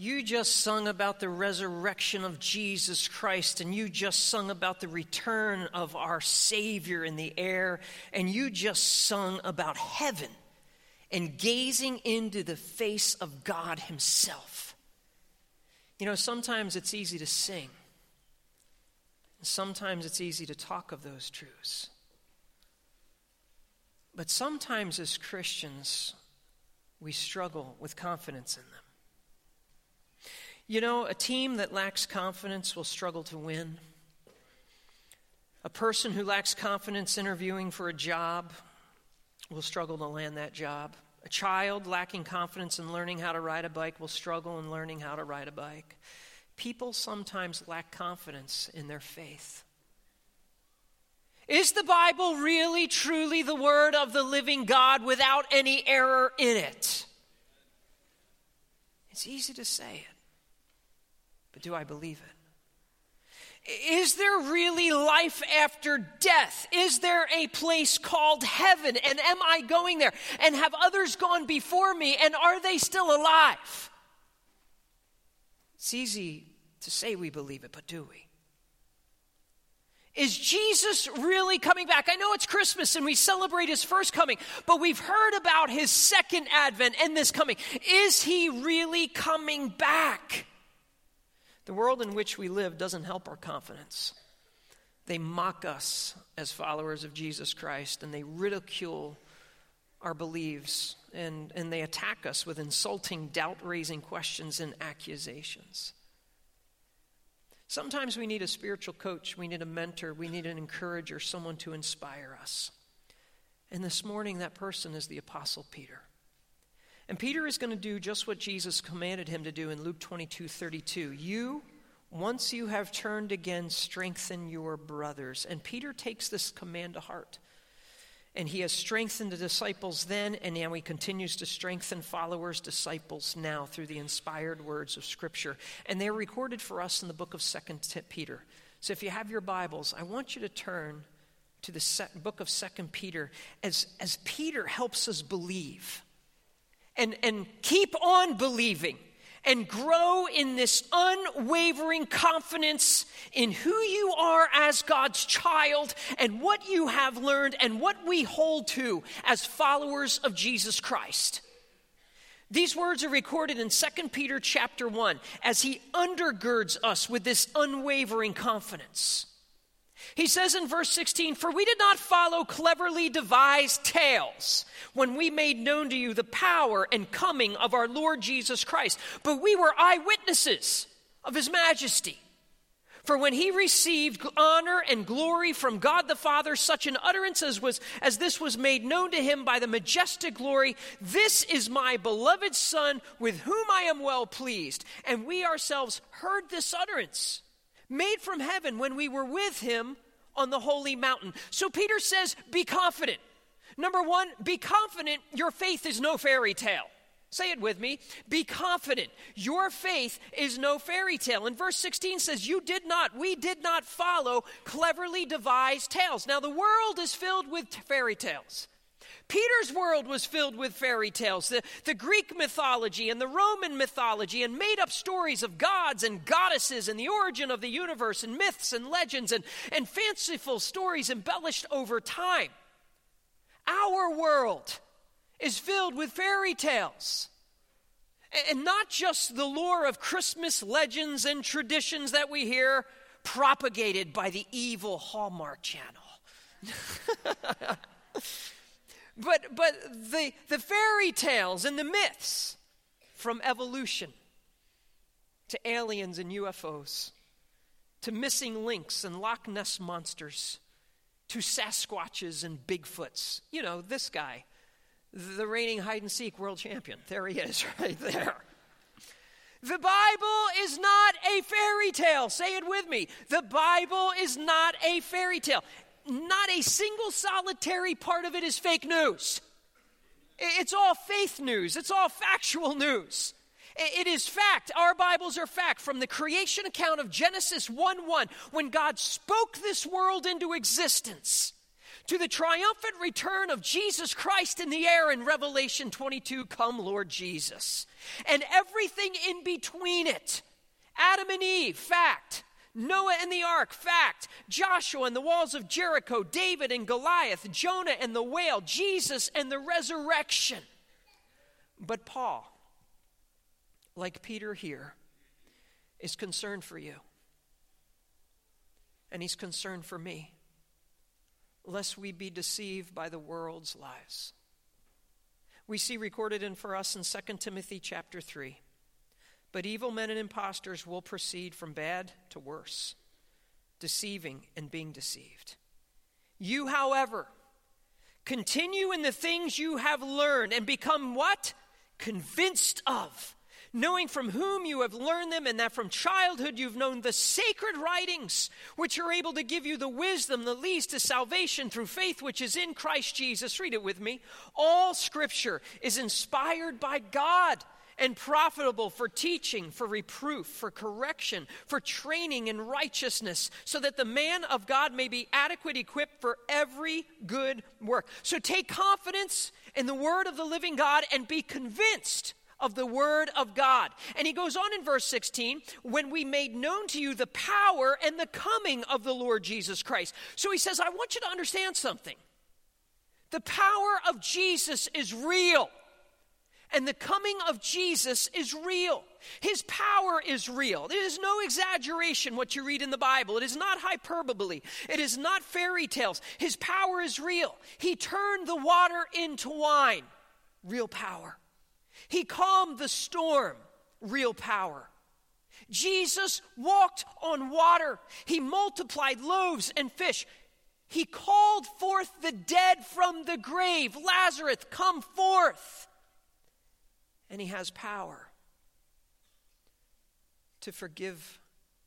You just sung about the resurrection of Jesus Christ, and you just sung about the return of our Savior in the air, and you just sung about heaven and gazing into the face of God Himself. You know, sometimes it's easy to sing, sometimes it's easy to talk of those truths. But sometimes as Christians, we struggle with confidence in them. You know, a team that lacks confidence will struggle to win. A person who lacks confidence interviewing for a job will struggle to land that job. A child lacking confidence in learning how to ride a bike will struggle in learning how to ride a bike. People sometimes lack confidence in their faith. Is the Bible really, truly the Word of the living God without any error in it? It's easy to say it. But do I believe it? Is there really life after death? Is there a place called heaven? And am I going there? And have others gone before me? And are they still alive? It's easy to say we believe it, but do we? Is Jesus really coming back? I know it's Christmas and we celebrate his first coming, but we've heard about his second advent and this coming. Is he really coming back? The world in which we live doesn't help our confidence. They mock us as followers of Jesus Christ and they ridicule our beliefs and, and they attack us with insulting, doubt raising questions and accusations. Sometimes we need a spiritual coach, we need a mentor, we need an encourager, someone to inspire us. And this morning, that person is the Apostle Peter. And Peter is going to do just what Jesus commanded him to do in Luke 22 32. You, once you have turned again, strengthen your brothers. And Peter takes this command to heart. And he has strengthened the disciples then, and now he continues to strengthen followers, disciples now through the inspired words of Scripture. And they're recorded for us in the book of Second Peter. So if you have your Bibles, I want you to turn to the book of Second Peter as, as Peter helps us believe and, and keep on believing and grow in this unwavering confidence in who you are as God's child and what you have learned and what we hold to as followers of Jesus Christ. These words are recorded in 2 Peter chapter 1 as he undergirds us with this unwavering confidence. He says in verse 16, For we did not follow cleverly devised tales when we made known to you the power and coming of our Lord Jesus Christ, but we were eyewitnesses of his majesty. For when he received honor and glory from God the Father, such an utterance as, was, as this was made known to him by the majestic glory, This is my beloved Son, with whom I am well pleased. And we ourselves heard this utterance made from heaven when we were with him on the holy mountain. So Peter says, Be confident. Number one, be confident your faith is no fairy tale. Say it with me. Be confident. Your faith is no fairy tale. And verse 16 says, You did not, we did not follow cleverly devised tales. Now, the world is filled with fairy tales. Peter's world was filled with fairy tales, the, the Greek mythology and the Roman mythology, and made up stories of gods and goddesses and the origin of the universe, and myths and legends and, and fanciful stories embellished over time. Our world is filled with fairy tales. And not just the lore of Christmas legends and traditions that we hear propagated by the evil Hallmark Channel. but, but the, the fairy tales and the myths from evolution to aliens and UFOs to missing links and Loch Ness monsters to Sasquatches and Bigfoots. You know, this guy, the reigning hide and seek world champion. There he is, right there. The Bible is not a fairy tale. Say it with me. The Bible is not a fairy tale not a single solitary part of it is fake news. It's all faith news, it's all factual news. It is fact. Our Bibles are fact. From the creation account of Genesis 1 1, when God spoke this world into existence, to the triumphant return of Jesus Christ in the air in Revelation 22 Come, Lord Jesus. And everything in between it Adam and Eve, fact. Noah and the ark, fact. Joshua and the walls of Jericho, David and Goliath, Jonah and the whale, Jesus and the resurrection. But Paul, like Peter here, is concerned for you. And he's concerned for me lest we be deceived by the world's lies. We see recorded in for us in 2 Timothy chapter 3. But evil men and impostors will proceed from bad to worse, deceiving and being deceived. You, however, continue in the things you have learned and become what? Convinced of knowing from whom you have learned them, and that from childhood you've known the sacred writings, which are able to give you the wisdom that leads to salvation through faith which is in Christ Jesus. Read it with me. All scripture is inspired by God and profitable for teaching, for reproof, for correction, for training in righteousness, so that the man of God may be adequate equipped for every good work. So take confidence in the word of the living God and be convinced of the Word of God. And he goes on in verse 16, when we made known to you the power and the coming of the Lord Jesus Christ. So he says, I want you to understand something. The power of Jesus is real. And the coming of Jesus is real. His power is real. It is no exaggeration what you read in the Bible. It is not hyperbole. It is not fairy tales. His power is real. He turned the water into wine. Real power. He calmed the storm, real power. Jesus walked on water. He multiplied loaves and fish. He called forth the dead from the grave. Lazarus, come forth. And he has power to forgive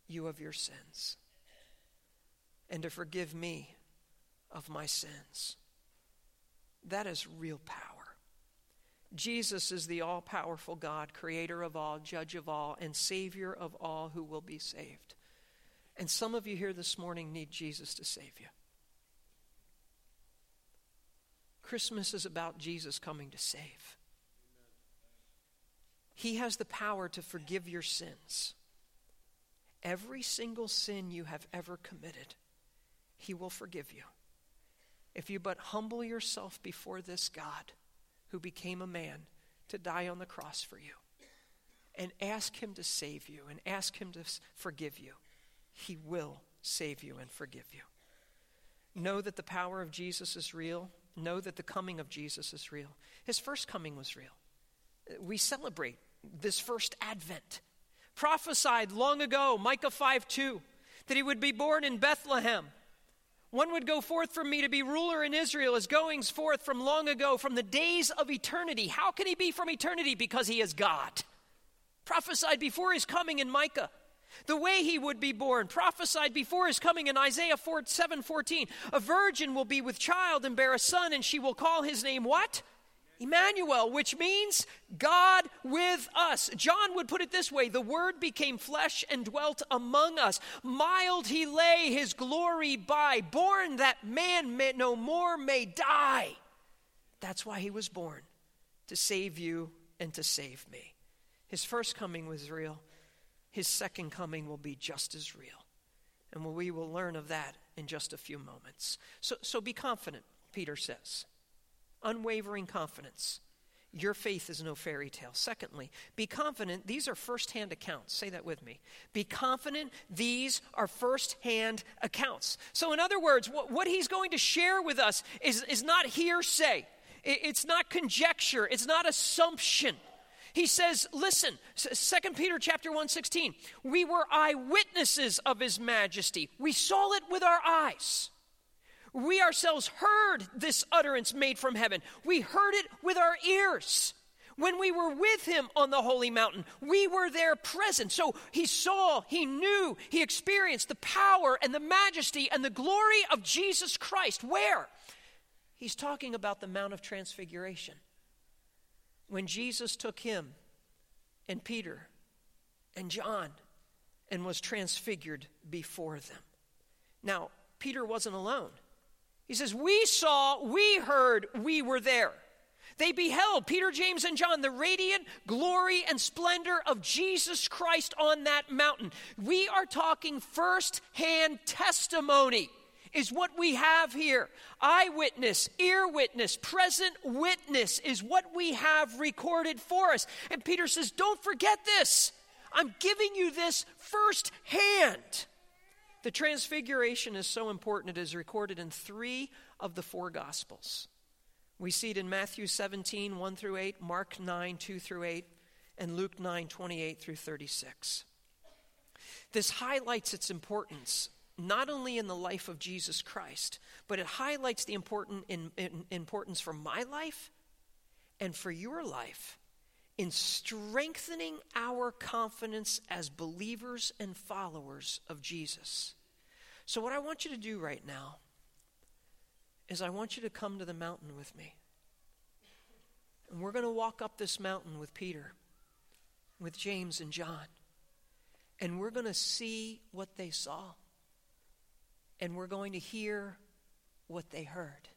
you of your sins and to forgive me of my sins. That is real power. Jesus is the all powerful God, creator of all, judge of all, and savior of all who will be saved. And some of you here this morning need Jesus to save you. Christmas is about Jesus coming to save. He has the power to forgive your sins. Every single sin you have ever committed, He will forgive you. If you but humble yourself before this God who became a man to die on the cross for you. And ask Him to save you and ask Him to forgive you. He will save you and forgive you. Know that the power of Jesus is real. Know that the coming of Jesus is real. His first coming was real. We celebrate this first advent. Prophesied long ago, Micah 5 2, that he would be born in Bethlehem one would go forth from me to be ruler in Israel as goings forth from long ago, from the days of eternity. How can he be from eternity? Because he is God. Prophesied before his coming in Micah. The way he would be born, prophesied before his coming in Isaiah 4, 7 14. A virgin will be with child and bear a son, and she will call his name what? Emmanuel, which means God with us. John would put it this way the Word became flesh and dwelt among us. Mild he lay, his glory by, born that man may no more may die. That's why he was born, to save you and to save me. His first coming was real, his second coming will be just as real. And we will learn of that in just a few moments. So, so be confident, Peter says unwavering confidence. Your faith is no fairy tale. Secondly, be confident these are firsthand accounts. Say that with me. Be confident these are firsthand accounts. So, in other words, what, what he's going to share with us is, is not hearsay, it, it's not conjecture, it's not assumption. He says, listen, 2 Peter chapter 1 16, we were eyewitnesses of his majesty. We saw it with our eyes. We ourselves heard this utterance made from heaven. We heard it with our ears. When we were with him on the holy mountain, we were there present. So he saw, he knew, he experienced the power and the majesty and the glory of Jesus Christ. Where? He's talking about the Mount of Transfiguration. When Jesus took him and Peter and John and was transfigured before them. Now, Peter wasn't alone. He says, We saw, we heard, we were there. They beheld, Peter, James, and John, the radiant glory and splendor of Jesus Christ on that mountain. We are talking first hand testimony, is what we have here. Eyewitness, ear witness, present witness is what we have recorded for us. And Peter says, Don't forget this. I'm giving you this firsthand. The transfiguration is so important, it is recorded in three of the four Gospels. We see it in Matthew 17, 1 through 8, Mark 9, 2 through 8, and Luke 9, 28 through 36. This highlights its importance not only in the life of Jesus Christ, but it highlights the important in, in, importance for my life and for your life in strengthening our confidence as believers and followers of Jesus. So, what I want you to do right now is I want you to come to the mountain with me. And we're going to walk up this mountain with Peter, with James and John. And we're going to see what they saw. And we're going to hear what they heard.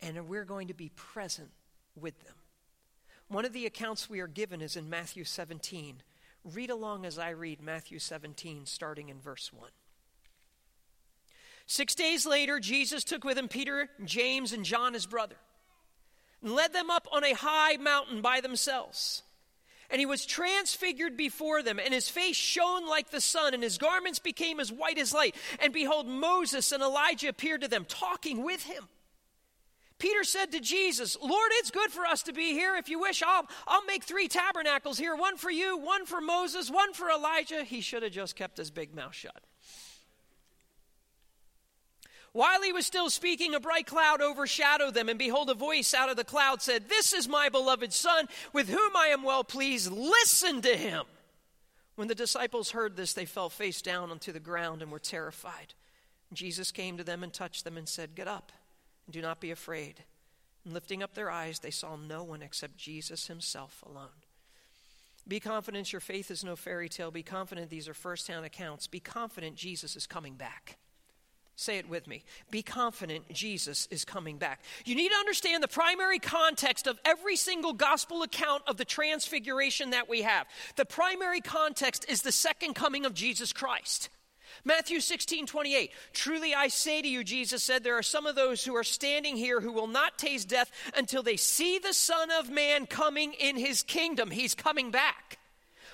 And we're going to be present with them. One of the accounts we are given is in Matthew 17. Read along as I read Matthew 17, starting in verse 1. Six days later, Jesus took with him Peter, James, and John, his brother, and led them up on a high mountain by themselves. And he was transfigured before them, and his face shone like the sun, and his garments became as white as light. And behold, Moses and Elijah appeared to them, talking with him. Peter said to Jesus, Lord, it's good for us to be here. If you wish, I'll, I'll make three tabernacles here one for you, one for Moses, one for Elijah. He should have just kept his big mouth shut. While he was still speaking, a bright cloud overshadowed them, and behold, a voice out of the cloud said, This is my beloved Son, with whom I am well pleased. Listen to him. When the disciples heard this, they fell face down onto the ground and were terrified. Jesus came to them and touched them and said, Get up and do not be afraid. And lifting up their eyes, they saw no one except Jesus himself alone. Be confident your faith is no fairy tale. Be confident these are first hand accounts. Be confident Jesus is coming back. Say it with me. Be confident Jesus is coming back. You need to understand the primary context of every single gospel account of the transfiguration that we have. The primary context is the second coming of Jesus Christ. Matthew 16, 28. Truly I say to you, Jesus said, there are some of those who are standing here who will not taste death until they see the Son of Man coming in his kingdom. He's coming back.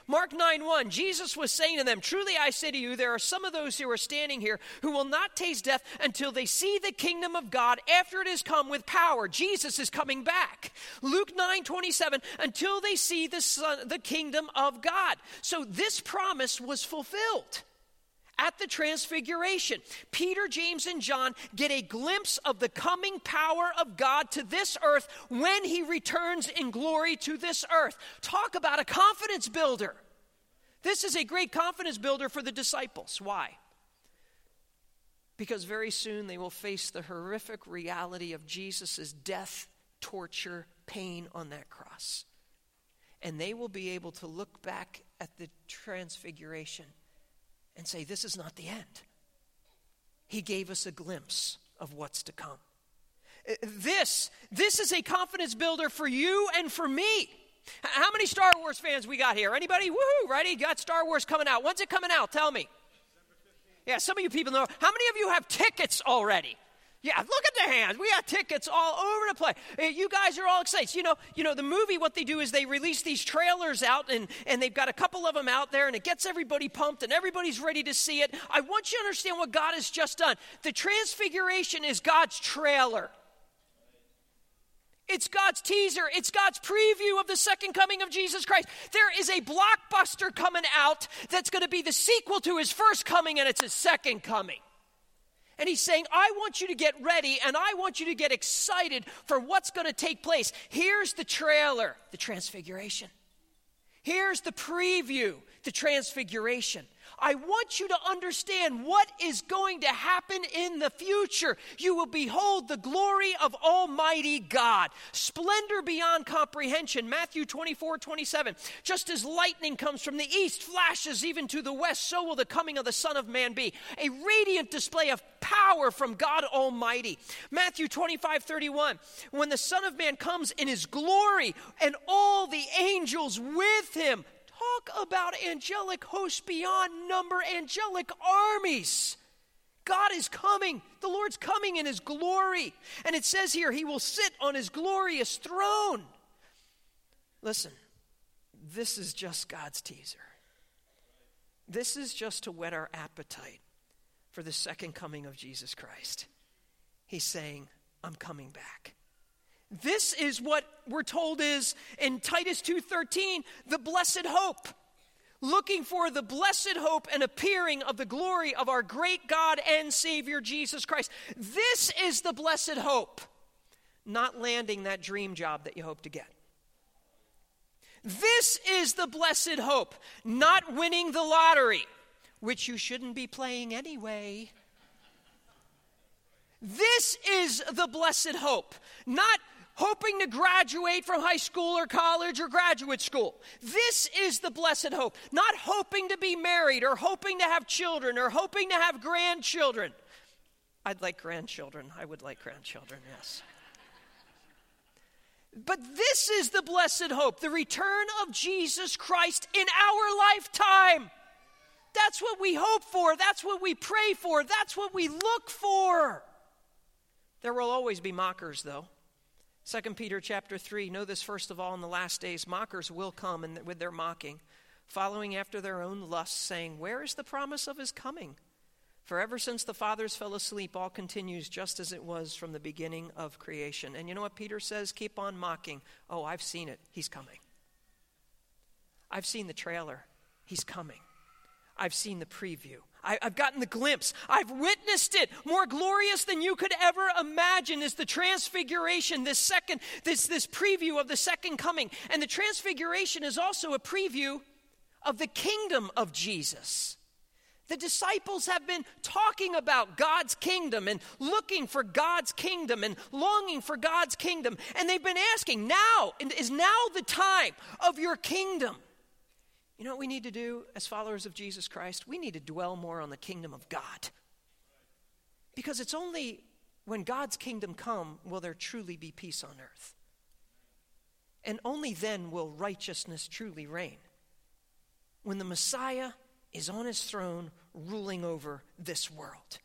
Mark 9 1, Jesus was saying to them, Truly I say to you, there are some of those who are standing here who will not taste death until they see the kingdom of God after it has come with power. Jesus is coming back. Luke 9 27, until they see the, son, the kingdom of God. So this promise was fulfilled at the transfiguration. Peter, James, and John get a glimpse of the coming power of God to this earth when he returns in glory to this earth. Talk about a confidence builder. This is a great confidence builder for the disciples. Why? Because very soon they will face the horrific reality of Jesus' death, torture, pain on that cross. And they will be able to look back at the transfiguration and say, This is not the end. He gave us a glimpse of what's to come. Uh, this, this is a confidence builder for you and for me. How many Star Wars fans we got here? Anybody? Woohoo? You got Star Wars coming out. When's it coming out? Tell me. Yeah, some of you people know. How many of you have tickets already? Yeah, look at the hands. We got tickets all over the place. Eh, you guys are all excited. You know, you know the movie. What they do is they release these trailers out, and and they've got a couple of them out there, and it gets everybody pumped, and everybody's ready to see it. I want you to understand what God has just done. The Transfiguration is God's trailer. It's God's teaser. It's God's preview of the second coming of Jesus Christ. There is a blockbuster coming out that's going to be the sequel to his first coming, and it's his second coming. And he's saying, I want you to get ready and I want you to get excited for what's going to take place. Here's the trailer, the transfiguration. Here's the preview, the transfiguration. I want you to understand what is going to happen in the future. You will behold the glory of Almighty God, splendor beyond comprehension. Matthew 24, 27. Just as lightning comes from the east, flashes even to the west, so will the coming of the Son of Man be. A radiant display of power from God Almighty. Matthew 25, 31. When the Son of Man comes in his glory and all the angels with him, Talk about angelic hosts beyond number, angelic armies. God is coming. The Lord's coming in his glory. And it says here, he will sit on his glorious throne. Listen, this is just God's teaser. This is just to whet our appetite for the second coming of Jesus Christ. He's saying, I'm coming back. This is what we're told is in Titus 2:13, the blessed hope. Looking for the blessed hope and appearing of the glory of our great God and Savior Jesus Christ. This is the blessed hope, not landing that dream job that you hope to get. This is the blessed hope, not winning the lottery, which you shouldn't be playing anyway. This is the blessed hope, not hoping to graduate from high school or college or graduate school. This is the blessed hope. Not hoping to be married or hoping to have children or hoping to have grandchildren. I'd like grandchildren. I would like grandchildren, yes. But this is the blessed hope the return of Jesus Christ in our lifetime. That's what we hope for. That's what we pray for. That's what we look for. There will always be mockers, though. 2 Peter chapter 3 Know this first of all in the last days mockers will come and with their mocking following after their own lusts saying where is the promise of his coming? For ever since the fathers fell asleep all continues just as it was from the beginning of creation. And you know what Peter says? Keep on mocking. Oh I've seen it. He's coming. I've seen the trailer. He's coming. I've seen the preview I, have gotten the glimpse. I've witnessed it. More glorious than you could ever imagine is the transfiguration, this second, this, this preview of the second coming. And the transfiguration is also a preview of the kingdom of Jesus. The disciples have been talking about God's kingdom and looking for God's kingdom and longing for God's kingdom. And they've been asking, now, is now the time of your kingdom? You know what we need to do as followers of Jesus Christ? We need to dwell more on the kingdom of God. Because it's only when God's kingdom come will there truly be peace on earth. And only then will righteousness truly reign. When the Messiah is on his throne ruling over this world.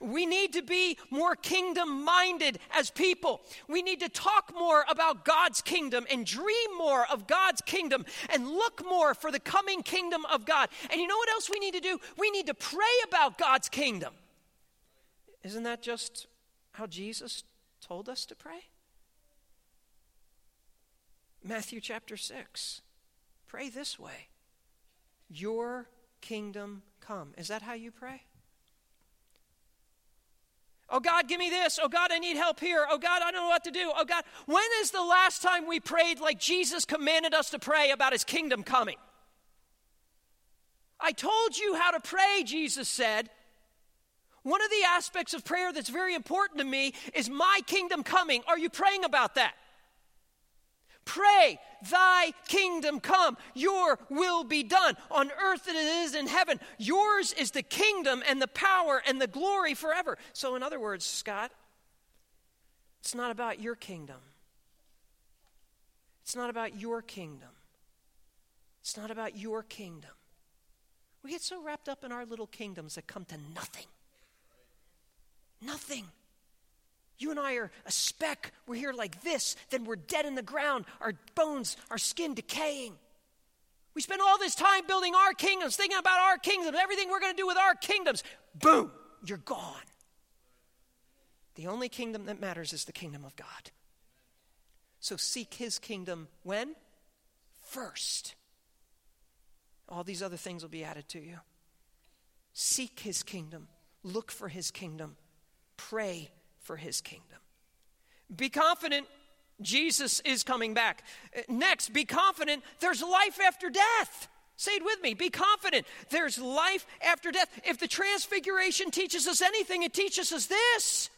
We need to be more kingdom minded as people. We need to talk more about God's kingdom and dream more of God's kingdom and look more for the coming kingdom of God. And you know what else we need to do? We need to pray about God's kingdom. Isn't that just how Jesus told us to pray? Matthew chapter 6. Pray this way Your kingdom come. Is that how you pray? Oh God, give me this. Oh God, I need help here. Oh God, I don't know what to do. Oh God, when is the last time we prayed like Jesus commanded us to pray about his kingdom coming? I told you how to pray, Jesus said. One of the aspects of prayer that's very important to me is my kingdom coming. Are you praying about that? Pray, thy kingdom come, your will be done on earth as it is in heaven. Yours is the kingdom and the power and the glory forever. So, in other words, Scott, it's not about your kingdom. It's not about your kingdom. It's not about your kingdom. We get so wrapped up in our little kingdoms that come to nothing. Nothing. You and I are a speck. We're here like this, then we're dead in the ground, our bones, our skin decaying. We spend all this time building our kingdoms, thinking about our kingdoms, everything we're going to do with our kingdoms. Boom, you're gone. The only kingdom that matters is the kingdom of God. So seek his kingdom when? First. All these other things will be added to you. Seek his kingdom, look for his kingdom, pray for his kingdom. Be confident Jesus is coming back. Next, be confident there's life after death. Say it with me. Be confident. There's life after death. If the transfiguration teaches us anything, it teaches us this.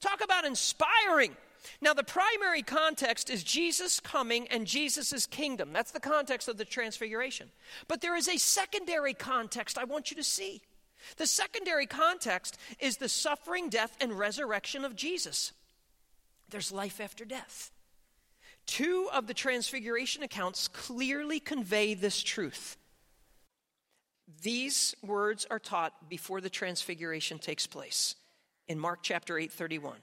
Talk about inspiring. Now, the primary context is Jesus coming and Jesus' kingdom. That's the context of the transfiguration. But there is a secondary context I want you to see. The secondary context is the suffering, death, and resurrection of Jesus. There's life after death. Two of the transfiguration accounts clearly convey this truth. These words are taught before the transfiguration takes place in Mark chapter 8 31.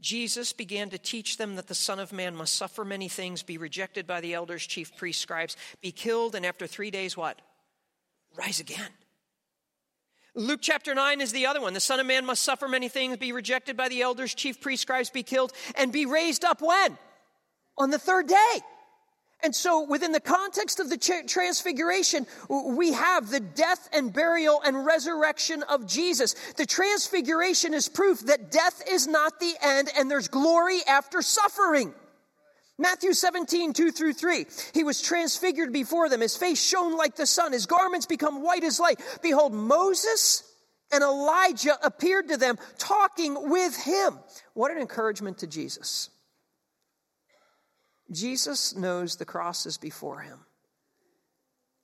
Jesus began to teach them that the Son of Man must suffer many things, be rejected by the elders, chief priests, scribes, be killed, and after three days, what? Rise again. Luke chapter 9 is the other one. The Son of Man must suffer many things, be rejected by the elders, chief priests, scribes, be killed, and be raised up when? On the third day. And so, within the context of the transfiguration, we have the death and burial and resurrection of Jesus. The transfiguration is proof that death is not the end and there's glory after suffering. Matthew 17, 2 through 3. He was transfigured before them. His face shone like the sun. His garments become white as light. Behold, Moses and Elijah appeared to them talking with him. What an encouragement to Jesus. Jesus knows the cross is before him.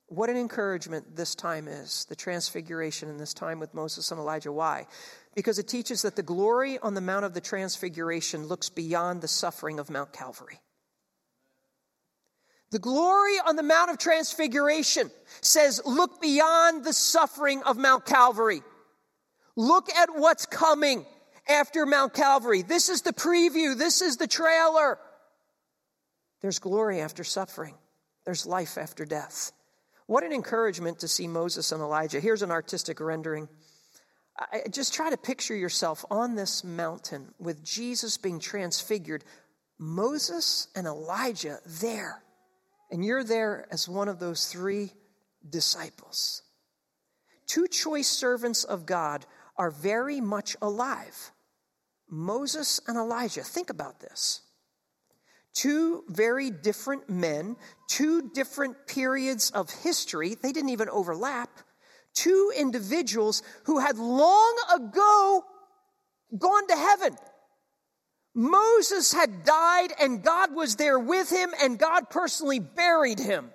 What an encouragement this time is, the transfiguration in this time with Moses and Elijah. Why? Because it teaches that the glory on the Mount of the Transfiguration looks beyond the suffering of Mount Calvary. The glory on the Mount of Transfiguration says, look beyond the suffering of Mount Calvary. Look at what's coming after Mount Calvary. This is the preview. This is the trailer. There's glory after suffering, there's life after death. What an encouragement to see Moses and Elijah. Here's an artistic rendering. I, just try to picture yourself on this mountain with Jesus being transfigured, Moses and Elijah there, and you're there as one of those three disciples. Two choice servants of God are very much alive Moses and Elijah. Think about this two very different men, two different periods of history. They didn't even overlap. Two individuals who had long ago gone to heaven. Moses had died and God was there with him and God personally buried him.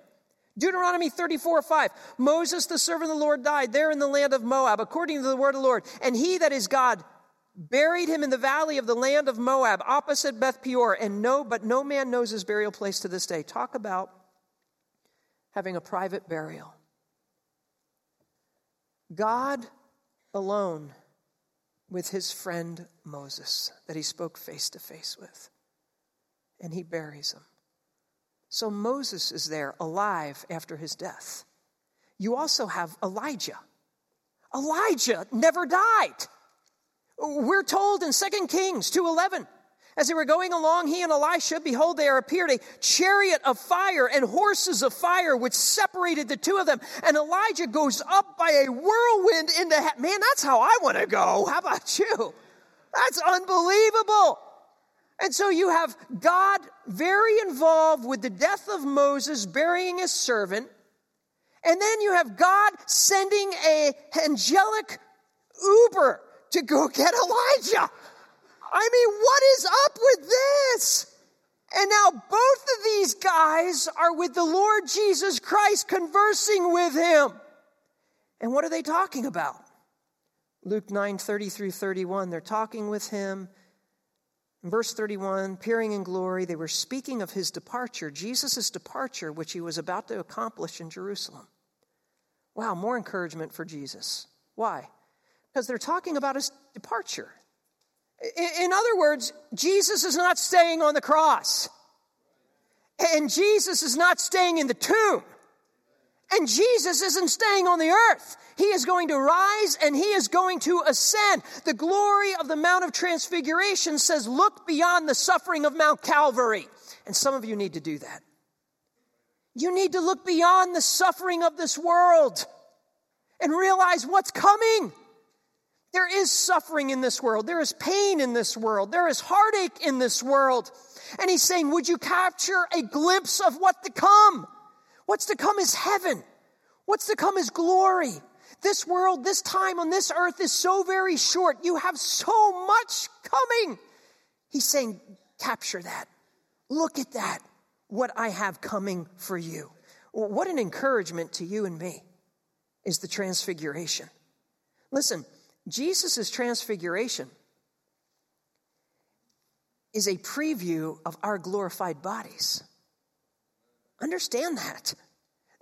Deuteronomy 34 5. Moses, the servant of the Lord, died there in the land of Moab, according to the word of the Lord. And he that is God buried him in the valley of the land of Moab, opposite Beth Peor, and no, but no man knows his burial place to this day. Talk about having a private burial. God alone with his friend Moses that he spoke face to face with. And he buries him. So Moses is there alive after his death. You also have Elijah. Elijah never died. We're told in 2 Kings 2:11, as they were going along, he and Elisha, behold, there appeared a chariot of fire and horses of fire, which separated the two of them. And Elijah goes up by a whirlwind into heaven. Man, that's how I want to go. How about you? That's unbelievable. And so you have God very involved with the death of Moses, burying his servant. And then you have God sending a angelic Uber to go get Elijah. I mean, what is up with this? And now both of these guys are with the Lord Jesus Christ conversing with him. And what are they talking about? Luke 9 30 through 31. They're talking with him. In verse 31, appearing in glory, they were speaking of his departure, Jesus' departure, which he was about to accomplish in Jerusalem. Wow, more encouragement for Jesus. Why? because they're talking about his departure. In other words, Jesus is not staying on the cross. And Jesus is not staying in the tomb. And Jesus isn't staying on the earth. He is going to rise and he is going to ascend. The glory of the Mount of Transfiguration says, look beyond the suffering of Mount Calvary. And some of you need to do that. You need to look beyond the suffering of this world and realize what's coming. There is suffering in this world. There is pain in this world. There is heartache in this world. And he's saying, would you capture a glimpse of what to come? What's to come is heaven. What's to come is glory. This world, this time on this earth is so very short. You have so much coming. He's saying, capture that. Look at that. What I have coming for you. What an encouragement to you and me is the transfiguration. Listen, Jesus' transfiguration is a preview of our glorified bodies. Understand that.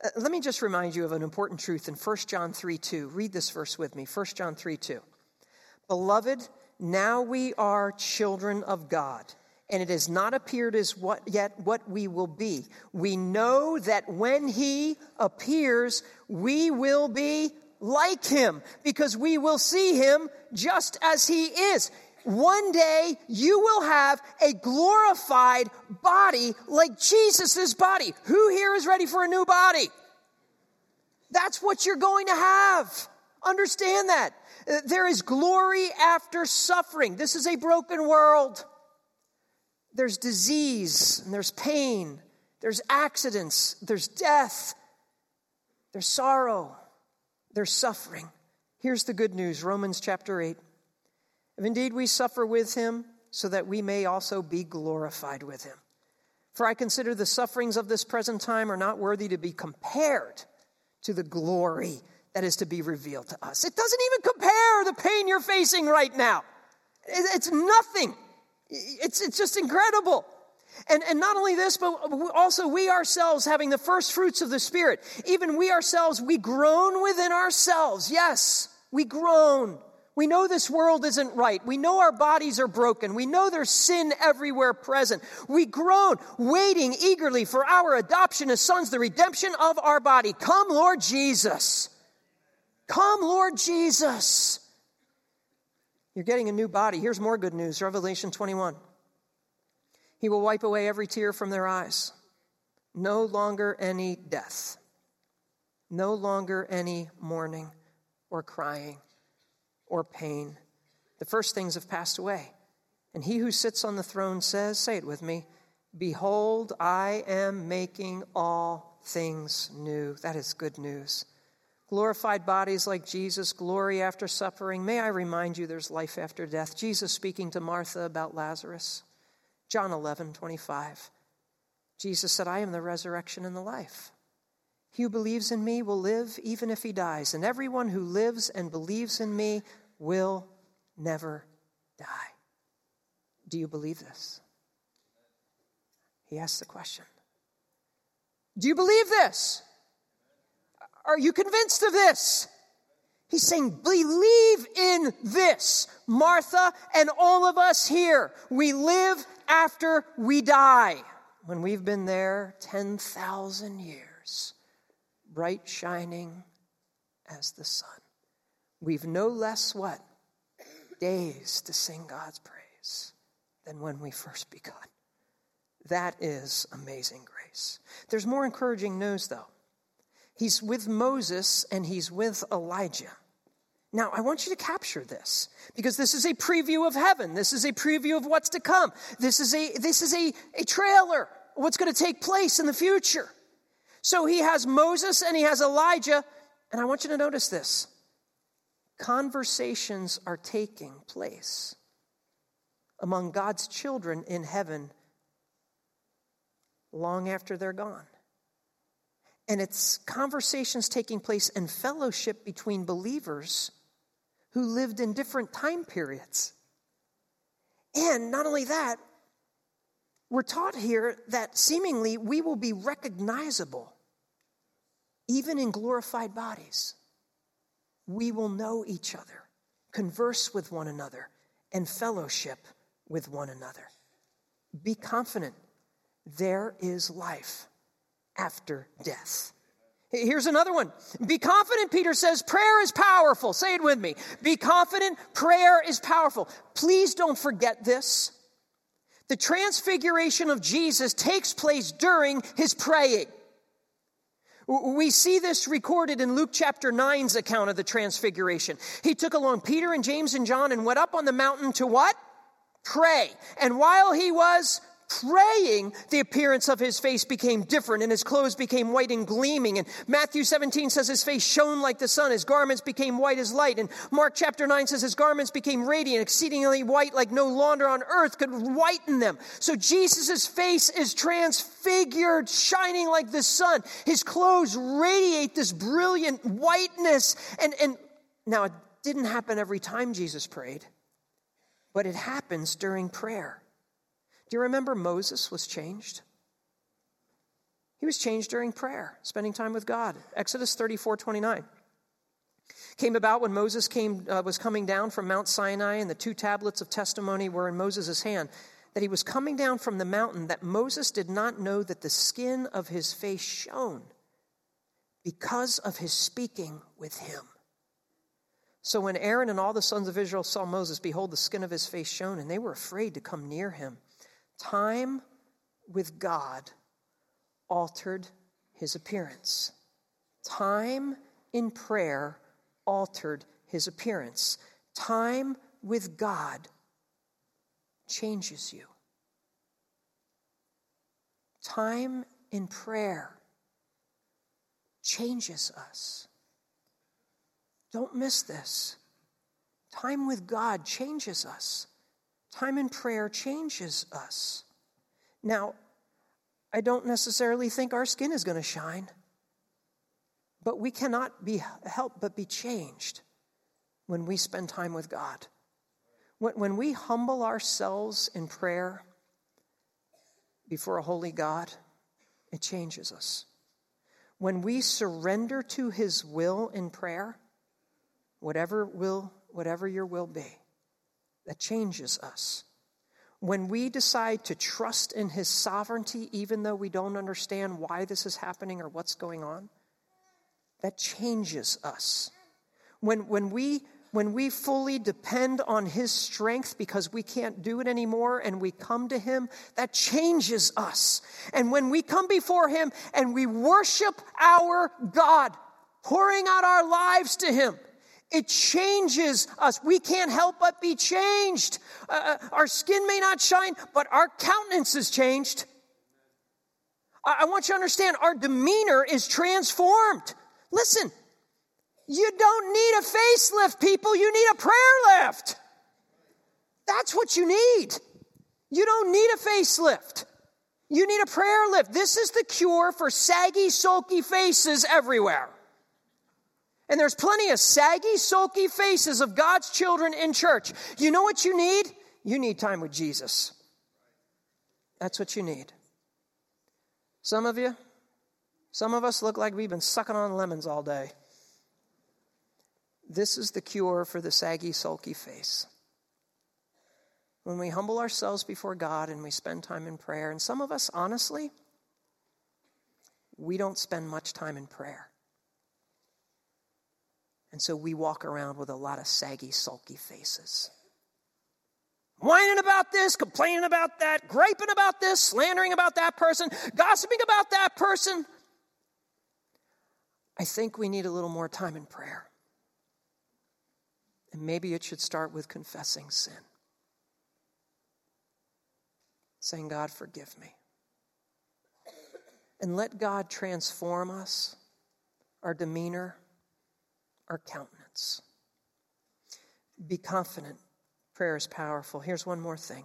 Uh, let me just remind you of an important truth in 1 John 3 2. Read this verse with me 1 John 3 2. Beloved, now we are children of God, and it has not appeared as what, yet what we will be. We know that when He appears, we will be like Him, because we will see Him just as He is. One day you will have a glorified body like Jesus' body. Who here is ready for a new body? That's what you're going to have. Understand that. There is glory after suffering. This is a broken world. There's disease, and there's pain, there's accidents, there's death, there's sorrow, there's suffering. Here's the good news Romans chapter 8. If indeed we suffer with him, so that we may also be glorified with him. For I consider the sufferings of this present time are not worthy to be compared to the glory that is to be revealed to us. It doesn't even compare the pain you're facing right now. It's nothing. It's, it's just incredible. And, and not only this, but also we ourselves having the first fruits of the Spirit. Even we ourselves, we groan within ourselves. Yes, we groan we know this world isn't right. We know our bodies are broken. We know there's sin everywhere present. We groan, waiting eagerly for our adoption as sons, the redemption of our body. Come, Lord Jesus. Come, Lord Jesus. You're getting a new body. Here's more good news Revelation 21. He will wipe away every tear from their eyes. No longer any death. No longer any mourning or crying or pain. The first things have passed away. And he who sits on the throne says, Say it with me, Behold, I am making all things new. That is good news. Glorified bodies like Jesus, glory after suffering. May I remind you there's life after death. Jesus speaking to Martha about Lazarus. John 11, 25. Jesus said, I am the resurrection and the life. He who believes in me will live even if he dies, and everyone who lives and believes in me will never die. Do you believe this? He asks the question. Do you believe this? Are you convinced of this? He's saying, believe in this. Martha and all of us here, we live after we die. When we've been there 10,000 years, bright shining as the sun. We've no less what? Days to sing God's praise than when we first begun. That is amazing grace. There's more encouraging news, though. He's with Moses and he's with Elijah. Now, I want you to capture this because this is a preview of heaven. This is a preview of what's to come. This is a, this is a, a trailer what's going to take place in the future. So he has Moses and he has Elijah. And I want you to notice this conversations are taking place among God's children in heaven long after they're gone. And it's conversations taking place and fellowship between believers who lived in different time periods. And not only that, we're taught here that seemingly we will be recognizable even in glorified bodies we will know each other, converse with one another, and fellowship with one another. Be confident there is life after death. Here's another one. Be confident, Peter says, prayer is powerful. Say it with me. Be confident, prayer is powerful. Please don't forget this. The transfiguration of Jesus takes place during his praying. We see this recorded in Luke chapter 9's account of the transfiguration. He took along Peter and James and John and went up on the mountain to what? Pray. And while he was praying, the appearance of his face became different and his clothes became white and gleaming. And Matthew 17 says his face shone like the sun. His garments became white as light. And Mark chapter 9 says his garments became radiant, exceedingly white, like no launder on earth could whiten them. So Jesus' face is transfigured, shining like the sun. His clothes radiate this brilliant whiteness. And, and now it didn't happen every time Jesus prayed, but it happens during prayer. Do you remember Moses was changed? He was changed during prayer, spending time with God. Exodus 34 29 came about when Moses came, uh, was coming down from Mount Sinai, and the two tablets of testimony were in Moses' hand, that he was coming down from the mountain, that Moses did not know that the skin of his face shone because of his speaking with him. So when Aaron and all the sons of Israel saw Moses, behold, the skin of his face shone, and they were afraid to come near him. Time with God altered his appearance. Time in prayer altered his appearance. Time with God changes you. Time in prayer changes us. Don't miss this. Time with God changes us. Time in prayer changes us. Now, I don't necessarily think our skin is going to shine, but we cannot be helped but be changed when we spend time with God. When, we humble ourselves in prayer before a holy God, it changes us. When we surrender to His will in prayer, whatever will, whatever your will be, that changes us. When we decide to trust in His sovereignty, even though we don't understand why this is happening or what's going on, that changes us. When, when, we, when we fully depend on His strength because we can't do it anymore and we come to Him, that changes us. And when we come before Him and we worship our God, pouring out our lives to Him, it changes us. We can't help but be changed. Uh, uh, our skin may not shine, but our countenance is changed. I, I want you to understand our demeanor is transformed. Listen, you don't need a facelift, people. You need a prayer lift. That's what you need. You don't need a facelift. You need a prayer lift. This is the cure for saggy, sulky faces everywhere. And there's plenty of saggy, sulky faces of God's children in church. You know what you need? You need time with Jesus. That's what you need. Some of you, some of us look like we've been sucking on lemons all day. This is the cure for the saggy, sulky face. When we humble ourselves before God and we spend time in prayer, and some of us, honestly, we don't spend much time in prayer. And so we walk around with a lot of saggy, sulky faces. Whining about this, complaining about that, griping about this, slandering about that person, gossiping about that person. I think we need a little more time in prayer. And maybe it should start with confessing sin. Saying, God, forgive me. And let God transform us, our demeanor, our countenance. Be confident. Prayer is powerful. Here's one more thing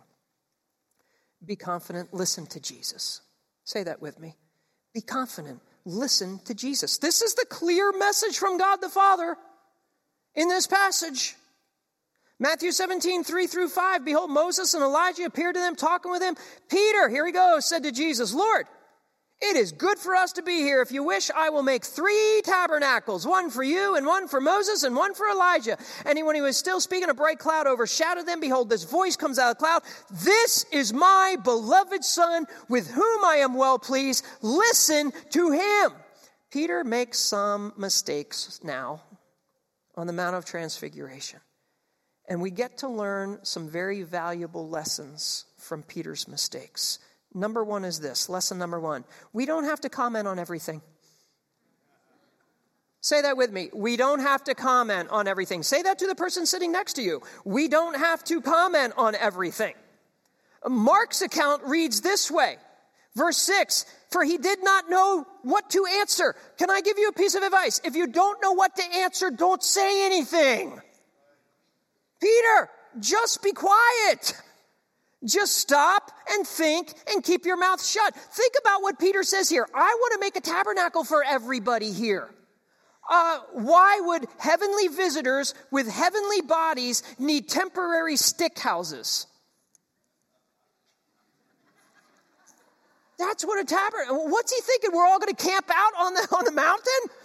be confident, listen to Jesus. Say that with me. Be confident, listen to Jesus. This is the clear message from God the Father in this passage. Matthew 17, 3 through 5. Behold, Moses and Elijah appeared to them, talking with him. Peter, here he goes, said to Jesus, Lord, it is good for us to be here. If you wish, I will make three tabernacles one for you, and one for Moses, and one for Elijah. And when he was still speaking, a bright cloud overshadowed them. Behold, this voice comes out of the cloud This is my beloved Son, with whom I am well pleased. Listen to him. Peter makes some mistakes now on the Mount of Transfiguration. And we get to learn some very valuable lessons from Peter's mistakes. Number one is this lesson number one we don't have to comment on everything. Say that with me. We don't have to comment on everything. Say that to the person sitting next to you. We don't have to comment on everything. Mark's account reads this way. Verse 6 For he did not know what to answer. Can I give you a piece of advice? If you don't know what to answer, don't say anything. Peter, just be quiet. Just stop and think and keep your mouth shut. Think about what Peter says here. I want to make a tabernacle for everybody here. Uh, why would heavenly visitors with heavenly bodies need temporary stick houses? That's what a tabernacle. What's he thinking? We're all going to camp out on the on the mountain?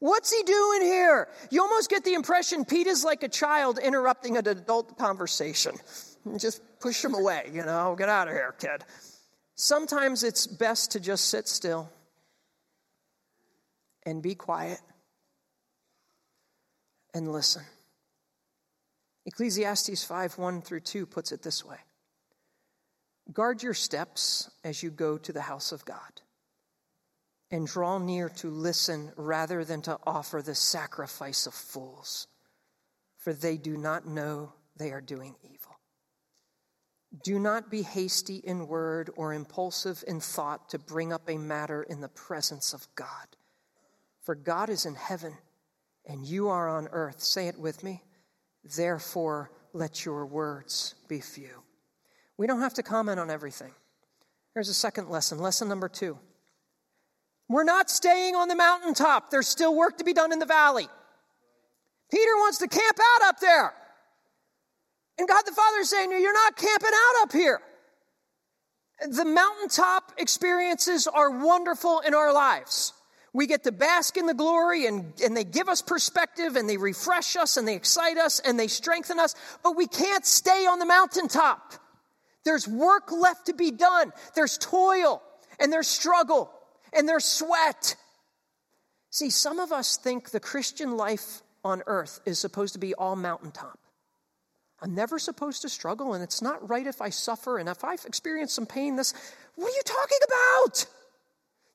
What's he doing here? You almost get the impression Pete is like a child interrupting an adult conversation. Just push them away, you know, get out of here, kid. Sometimes it's best to just sit still and be quiet and listen. Ecclesiastes 5 1 through 2 puts it this way Guard your steps as you go to the house of God, and draw near to listen rather than to offer the sacrifice of fools, for they do not know they are doing evil. Do not be hasty in word or impulsive in thought to bring up a matter in the presence of God. For God is in heaven and you are on earth. Say it with me. Therefore, let your words be few. We don't have to comment on everything. Here's a second lesson. Lesson number two. We're not staying on the mountaintop. There's still work to be done in the valley. Peter wants to camp out up there. And God the Father is saying, You're not camping out up here. The mountaintop experiences are wonderful in our lives. We get to bask in the glory and, and they give us perspective and they refresh us and they excite us and they strengthen us, but we can't stay on the mountaintop. There's work left to be done. There's toil and there's struggle and there's sweat. See, some of us think the Christian life on earth is supposed to be all mountaintop. I'm never supposed to struggle, and it's not right if I suffer, and if I've experienced some pain, this, what are you talking about?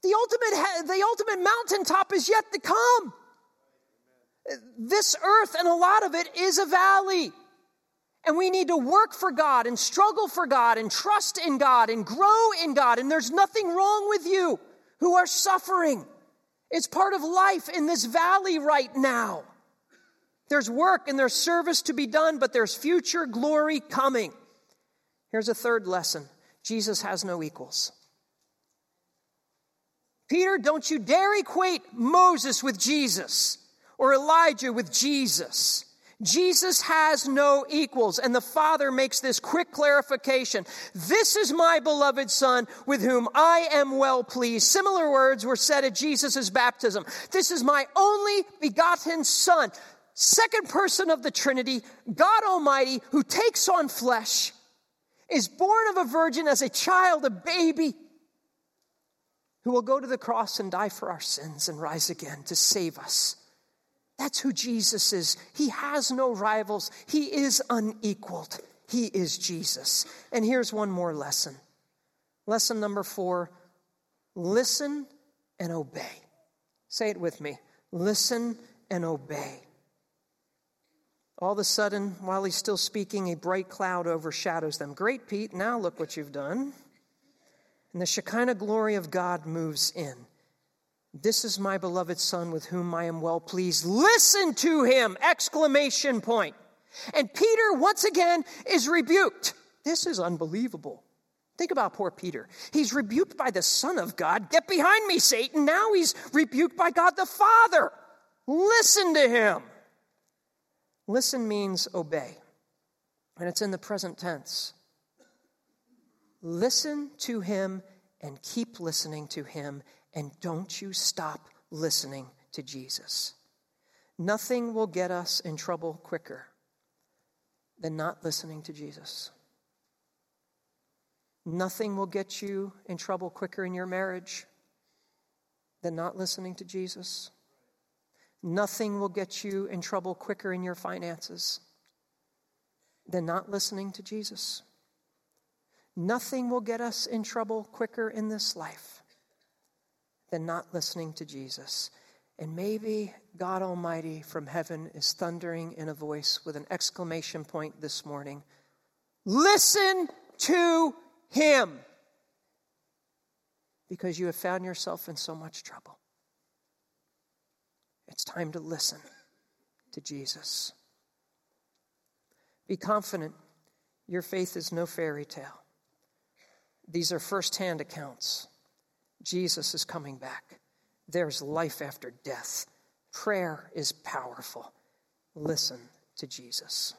The ultimate, the ultimate mountaintop is yet to come. This earth and a lot of it is a valley. And we need to work for God and struggle for God and trust in God and grow in God. And there's nothing wrong with you who are suffering. It's part of life in this valley right now. There's work and there's service to be done, but there's future glory coming. Here's a third lesson Jesus has no equals. Peter, don't you dare equate Moses with Jesus or Elijah with Jesus. Jesus has no equals. And the Father makes this quick clarification. This is my beloved Son with whom I am well pleased. Similar words were said at Jesus' baptism. This is my only begotten Son, second person of the Trinity, God Almighty, who takes on flesh, is born of a virgin as a child, a baby, who will go to the cross and die for our sins and rise again to save us. That's who Jesus is. He has no rivals, He is unequaled. He is Jesus. And here's one more lesson. Lesson number four listen and obey. Say it with me listen and obey. All of a sudden, while he's still speaking, a bright cloud overshadows them. Great, Pete, now look what you've done. And the Shekinah glory of God moves in. This is my beloved son with whom I am well pleased. Listen to him! Exclamation point. And Peter, once again, is rebuked. This is unbelievable. Think about poor Peter. He's rebuked by the Son of God. Get behind me, Satan. Now he's rebuked by God the Father. Listen to him. Listen means obey, and it's in the present tense. Listen to him and keep listening to him and don't you stop listening to Jesus. Nothing will get us in trouble quicker than not listening to Jesus. Nothing will get you in trouble quicker in your marriage than not listening to Jesus. Nothing will get you in trouble quicker in your finances than not listening to Jesus. Nothing will get us in trouble quicker in this life than not listening to Jesus. And maybe God Almighty from heaven is thundering in a voice with an exclamation point this morning Listen to Him because you have found yourself in so much trouble. It's time to listen to Jesus. Be confident your faith is no fairy tale. These are firsthand accounts. Jesus is coming back. There's life after death. Prayer is powerful. Listen to Jesus.